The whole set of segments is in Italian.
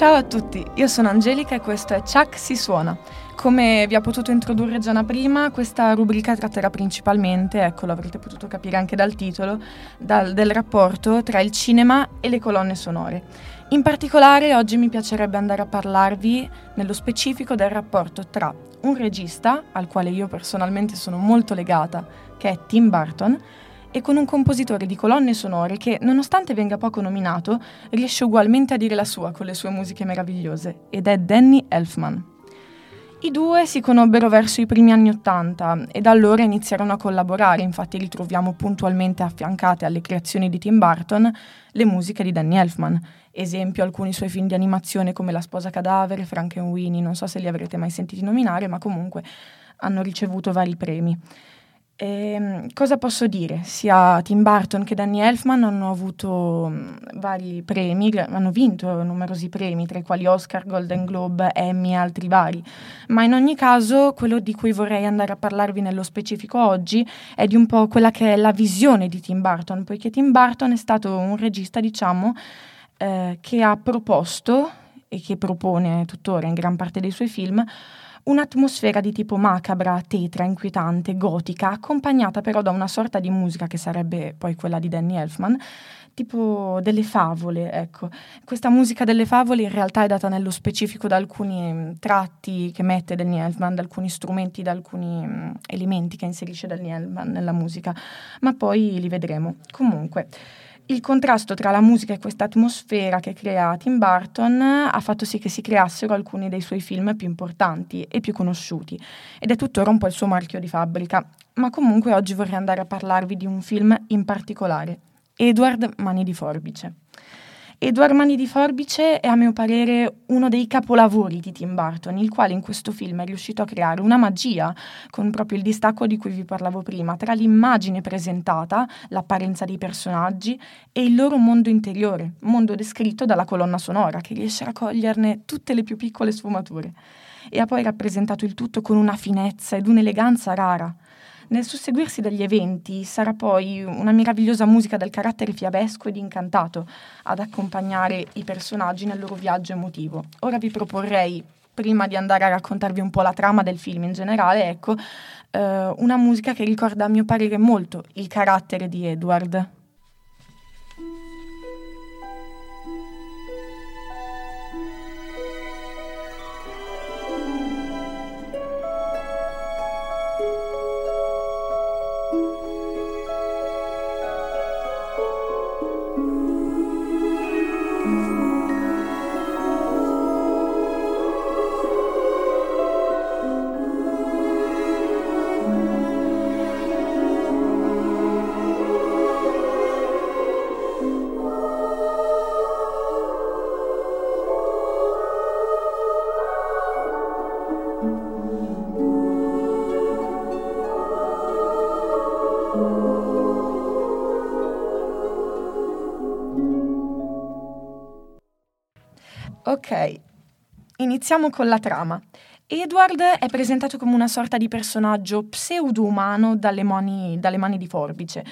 Ciao a tutti, io sono Angelica e questo è Chuck si suona. Come vi ha potuto introdurre Gianna prima, questa rubrica tratterà principalmente, ecco l'avrete potuto capire anche dal titolo, dal, del rapporto tra il cinema e le colonne sonore. In particolare oggi mi piacerebbe andare a parlarvi nello specifico del rapporto tra un regista, al quale io personalmente sono molto legata, che è Tim Burton, e con un compositore di colonne sonore che, nonostante venga poco nominato, riesce ugualmente a dire la sua con le sue musiche meravigliose, ed è Danny Elfman. I due si conobbero verso i primi anni Ottanta e da allora iniziarono a collaborare, infatti ritroviamo puntualmente affiancate alle creazioni di Tim Burton le musiche di Danny Elfman, esempio alcuni suoi film di animazione come La sposa cadavere, Frankenweenie, non so se li avrete mai sentiti nominare, ma comunque hanno ricevuto vari premi. E, ehm, cosa posso dire? Sia Tim Burton che Danny Elfman hanno avuto um, vari premi, hanno vinto numerosi premi, tra i quali Oscar, Golden Globe, Emmy e altri vari. Ma in ogni caso, quello di cui vorrei andare a parlarvi nello specifico oggi è di un po' quella che è la visione di Tim Burton, poiché Tim Burton è stato un regista, diciamo, eh, che ha proposto e che propone tuttora in gran parte dei suoi film un'atmosfera di tipo macabra, tetra, inquietante, gotica, accompagnata però da una sorta di musica che sarebbe poi quella di Danny Elfman, tipo delle favole, ecco. Questa musica delle favole in realtà è data nello specifico da alcuni mm, tratti che mette Danny Elfman, da alcuni strumenti, da alcuni mm, elementi che inserisce Danny Elfman nella musica, ma poi li vedremo. Comunque, il contrasto tra la musica e questa atmosfera che crea Tim Burton ha fatto sì che si creassero alcuni dei suoi film più importanti e più conosciuti ed è tuttora un po' il suo marchio di fabbrica. Ma comunque oggi vorrei andare a parlarvi di un film in particolare, Edward Mani di Forbice. Edward Mani di Forbice è a mio parere uno dei capolavori di Tim Burton, il quale in questo film è riuscito a creare una magia, con proprio il distacco di cui vi parlavo prima, tra l'immagine presentata, l'apparenza dei personaggi e il loro mondo interiore, mondo descritto dalla colonna sonora, che riesce a coglierne tutte le più piccole sfumature. E ha poi rappresentato il tutto con una finezza ed un'eleganza rara. Nel susseguirsi degli eventi sarà poi una meravigliosa musica dal carattere fiabesco ed incantato ad accompagnare i personaggi nel loro viaggio emotivo. Ora vi proporrei, prima di andare a raccontarvi un po' la trama del film in generale, ecco, eh, una musica che ricorda a mio parere molto il carattere di Edward. Ok, iniziamo con la trama. Edward è presentato come una sorta di personaggio pseudo-umano dalle mani, dalle mani di Forbice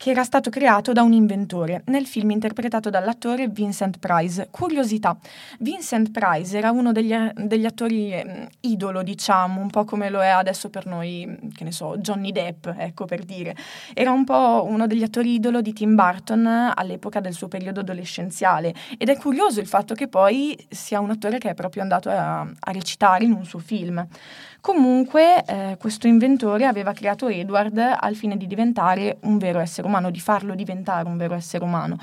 che era stato creato da un inventore, nel film interpretato dall'attore Vincent Price. Curiosità, Vincent Price era uno degli, degli attori eh, idolo, diciamo, un po' come lo è adesso per noi, che ne so, Johnny Depp, ecco per dire. Era un po' uno degli attori idolo di Tim Burton all'epoca del suo periodo adolescenziale ed è curioso il fatto che poi sia un attore che è proprio andato a, a recitare in un suo film. Comunque eh, questo inventore aveva creato Edward al fine di diventare un vero essere umano, di farlo diventare un vero essere umano.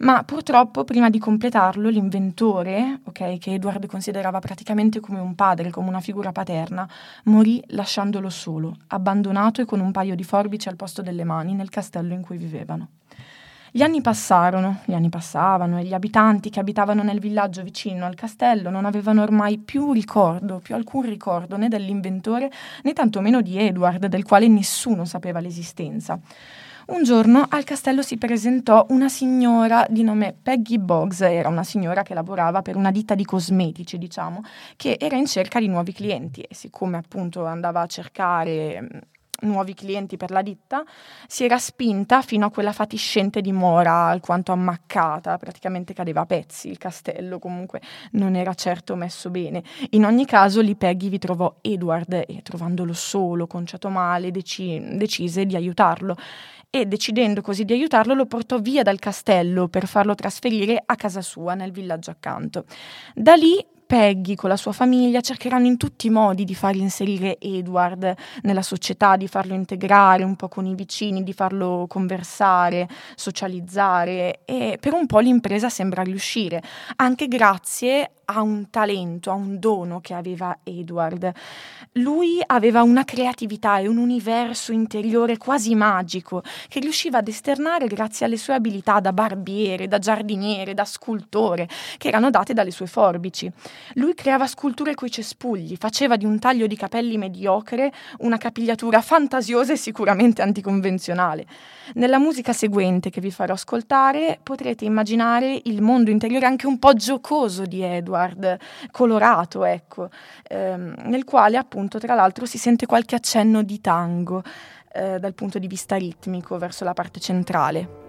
Ma purtroppo prima di completarlo l'inventore, okay, che Edward considerava praticamente come un padre, come una figura paterna, morì lasciandolo solo, abbandonato e con un paio di forbici al posto delle mani nel castello in cui vivevano. Gli anni passarono, gli anni passavano e gli abitanti che abitavano nel villaggio vicino al castello non avevano ormai più ricordo, più alcun ricordo né dell'inventore né tantomeno di Edward, del quale nessuno sapeva l'esistenza. Un giorno al castello si presentò una signora di nome Peggy Boggs, era una signora che lavorava per una ditta di cosmetici, diciamo, che era in cerca di nuovi clienti e siccome appunto andava a cercare nuovi clienti per la ditta, si era spinta fino a quella fatiscente dimora alquanto ammaccata, praticamente cadeva a pezzi, il castello comunque non era certo messo bene. In ogni caso lì Peggy vi trovò Edward e trovandolo solo, conciato male, deci- decise di aiutarlo e decidendo così di aiutarlo lo portò via dal castello per farlo trasferire a casa sua nel villaggio accanto. Da lì Peggy con la sua famiglia cercheranno in tutti i modi di far inserire Edward nella società, di farlo integrare un po' con i vicini, di farlo conversare, socializzare e per un po' l'impresa sembra riuscire, anche grazie a un talento, a un dono che aveva Edward. Lui aveva una creatività e un universo interiore quasi magico che riusciva ad esternare grazie alle sue abilità da barbiere, da giardiniere, da scultore, che erano date dalle sue forbici. Lui creava sculture coi cespugli, faceva di un taglio di capelli mediocre una capigliatura fantasiosa e sicuramente anticonvenzionale. Nella musica seguente che vi farò ascoltare potrete immaginare il mondo interiore anche un po' giocoso di Edward, colorato, ecco, ehm, nel quale appunto tra l'altro si sente qualche accenno di tango eh, dal punto di vista ritmico verso la parte centrale.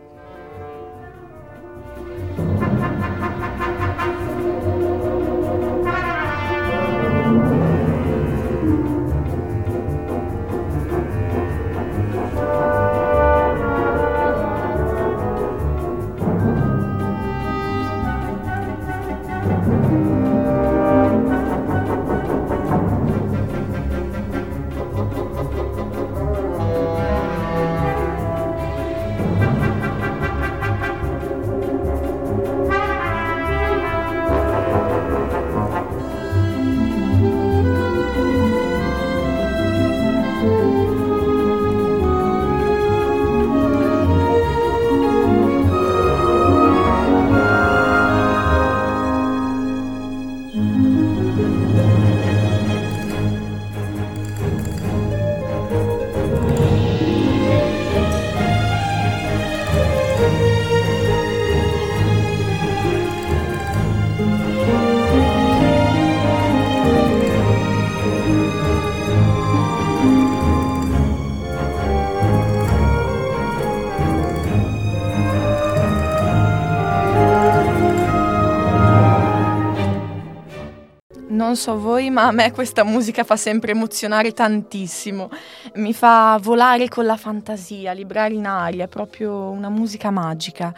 Non so voi, ma a me questa musica fa sempre emozionare tantissimo. Mi fa volare con la fantasia, librare in aria, è proprio una musica magica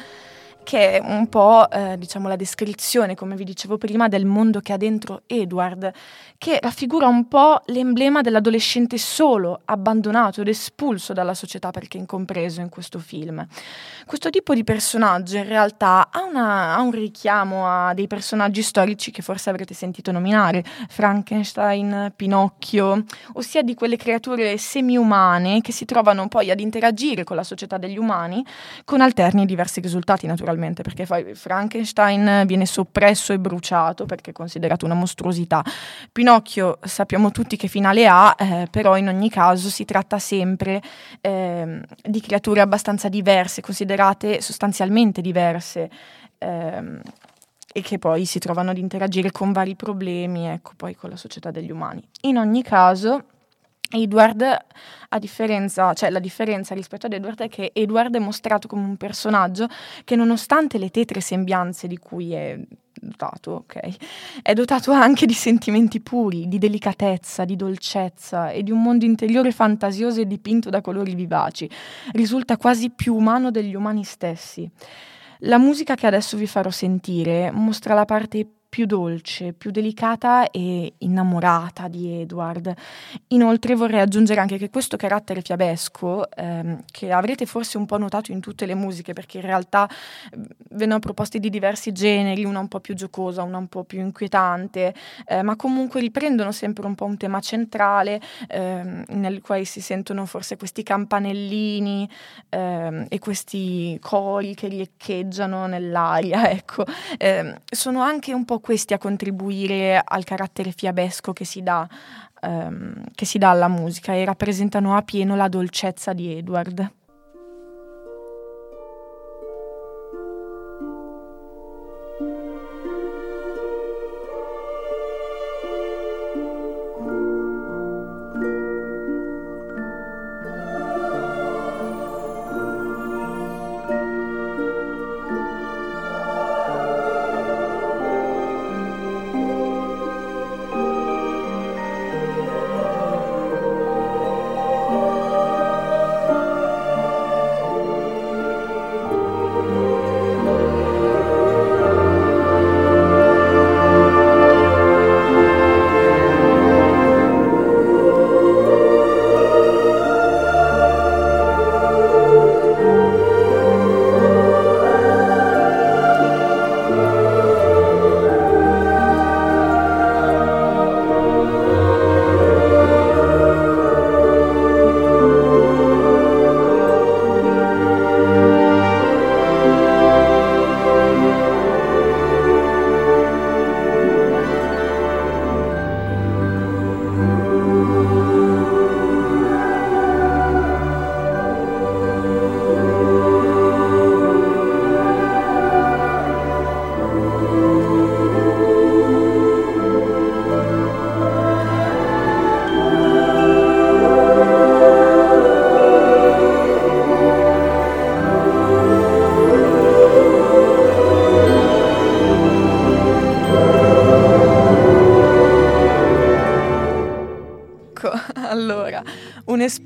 che è un po' eh, diciamo la descrizione, come vi dicevo prima, del mondo che ha dentro Edward, che raffigura un po' l'emblema dell'adolescente solo, abbandonato ed espulso dalla società perché incompreso in questo film. Questo tipo di personaggio in realtà ha, una, ha un richiamo a dei personaggi storici che forse avrete sentito nominare, Frankenstein, Pinocchio, ossia di quelle creature semi-umane che si trovano poi ad interagire con la società degli umani con alterni diversi risultati naturalmente naturalmente, perché Frankenstein viene soppresso e bruciato perché è considerato una mostruosità. Pinocchio sappiamo tutti che finale ha, eh, però in ogni caso si tratta sempre eh, di creature abbastanza diverse, considerate sostanzialmente diverse. Eh, e che poi si trovano ad interagire con vari problemi, ecco, poi con la società degli umani. In ogni caso, Edward, a differenza, cioè la differenza rispetto ad Edward è che Edward è mostrato come un personaggio che nonostante le tetre sembianze di cui è dotato, ok, è dotato anche di sentimenti puri, di delicatezza, di dolcezza e di un mondo interiore fantasioso e dipinto da colori vivaci. Risulta quasi più umano degli umani stessi. La musica che adesso vi farò sentire mostra la parte più dolce, più delicata e innamorata di Edward. Inoltre vorrei aggiungere anche che questo carattere fiabesco, ehm, che avrete forse un po' notato in tutte le musiche, perché in realtà vengono proposti di diversi generi, una un po' più giocosa, una un po' più inquietante, eh, ma comunque riprendono sempre un po' un tema centrale, ehm, nel quale si sentono forse questi campanellini ehm, e questi cori che riecheggiano nell'aria, ecco. Ehm, sono anche un po' questi a contribuire al carattere fiabesco che si dà, ehm, che si dà alla musica e rappresentano a pieno la dolcezza di Edward.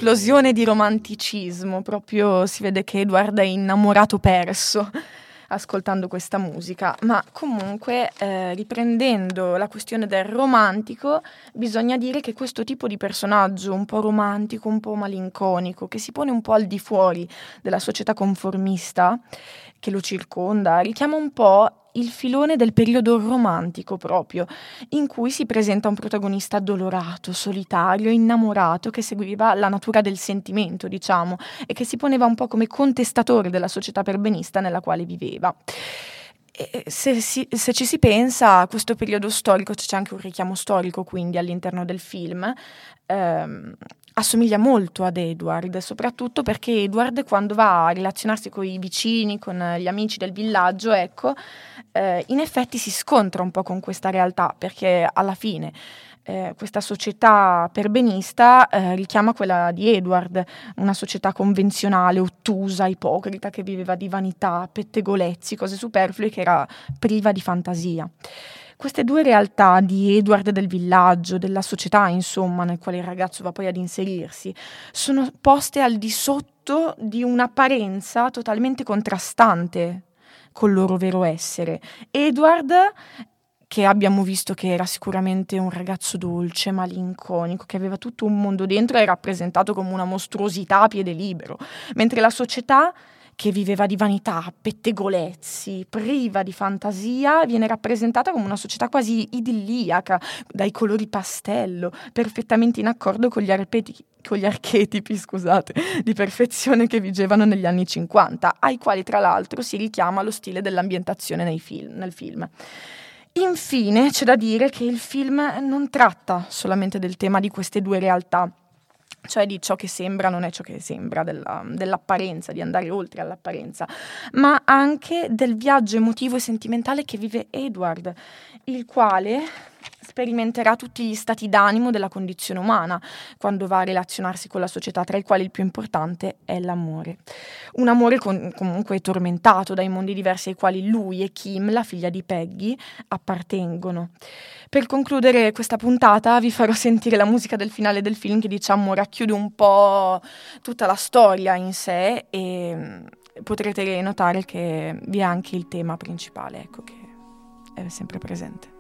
Un'esplosione di romanticismo, proprio si vede che Edward è innamorato perso ascoltando questa musica, ma comunque eh, riprendendo la questione del romantico, bisogna dire che questo tipo di personaggio un po' romantico, un po' malinconico, che si pone un po' al di fuori della società conformista che lo circonda, richiama un po' il filone del periodo romantico proprio, in cui si presenta un protagonista addolorato, solitario, innamorato, che seguiva la natura del sentimento, diciamo, e che si poneva un po' come contestatore della società perbenista nella quale viveva. Se, si, se, ci si pensa a questo periodo storico, c'è anche un richiamo storico quindi all'interno del film, ehm, assomiglia molto ad Edward, soprattutto perché Edward quando va a relazionarsi con i vicini, con gli amici del villaggio, ecco, eh, in effetti si scontra un po' con questa realtà, perché alla fine eh, questa società perbenista eh, richiama quella di Edward, una società convenzionale, ottusa, ipocrita, che viveva di vanità, pettegolezzi, cose superflue, che era priva di fantasia. Queste due realtà di Edward del villaggio, della società, insomma, nel quale il ragazzo va poi ad inserirsi, sono poste al di sotto di un'apparenza totalmente contrastante col loro vero essere. Edward che abbiamo visto che era sicuramente un ragazzo dolce, malinconico, che aveva tutto un mondo dentro e rappresentato come una mostruosità a piede libero, mentre la società che viveva di vanità, pettegolezzi, priva di fantasia, viene rappresentata come una società quasi idilliaca, dai colori pastello, perfettamente in accordo con gli, arpeti, con gli archetipi scusate, di perfezione che vigevano negli anni 50, ai quali tra l'altro si richiama lo stile dell'ambientazione film, nel film. Infine c'è da dire che il film non tratta solamente del tema di queste due realtà, cioè di ciò che sembra non è ciò che sembra, della, dell'apparenza, di andare oltre all'apparenza, ma anche del viaggio emotivo e sentimentale che vive Edward, il quale sperimenterà tutti gli stati d'animo della condizione umana quando va a relazionarsi con la società, tra i quali il più importante è l'amore. Un amore con, comunque tormentato dai mondi diversi ai quali lui e Kim, la figlia di Peggy, appartengono. Per concludere questa puntata vi farò sentire la musica del finale del film che diciamo racchiude un po' tutta la storia in sé e mm, potrete notare che vi è anche il tema principale, ecco che è sempre presente.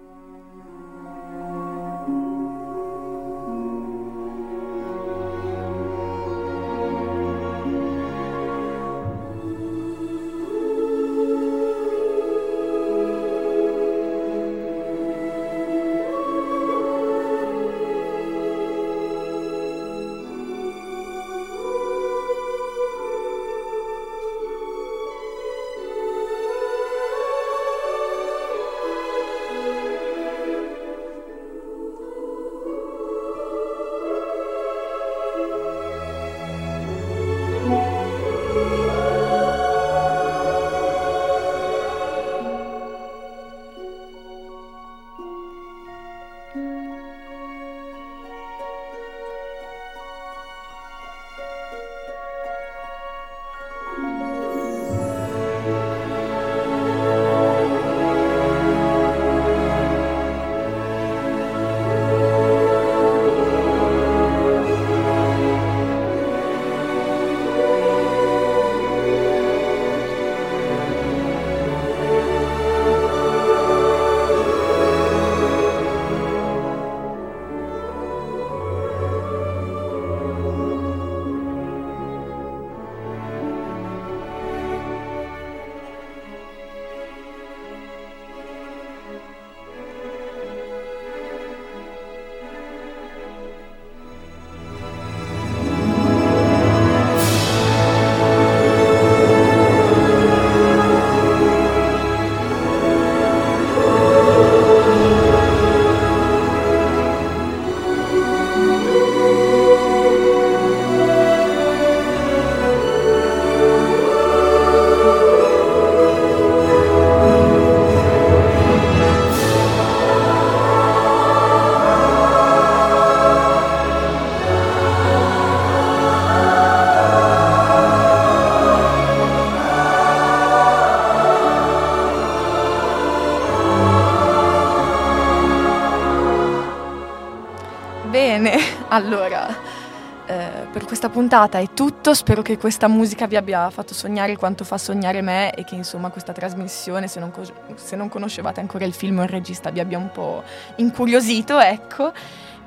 Questa puntata è tutto, spero che questa musica vi abbia fatto sognare quanto fa sognare me e che insomma questa trasmissione, se non, co- se non conoscevate ancora il film o il regista, vi abbia un po' incuriosito, ecco.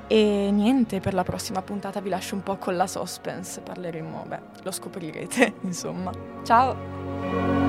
E niente, per la prossima puntata vi lascio un po' con la suspense, parleremo, beh, lo scoprirete, insomma. Ciao!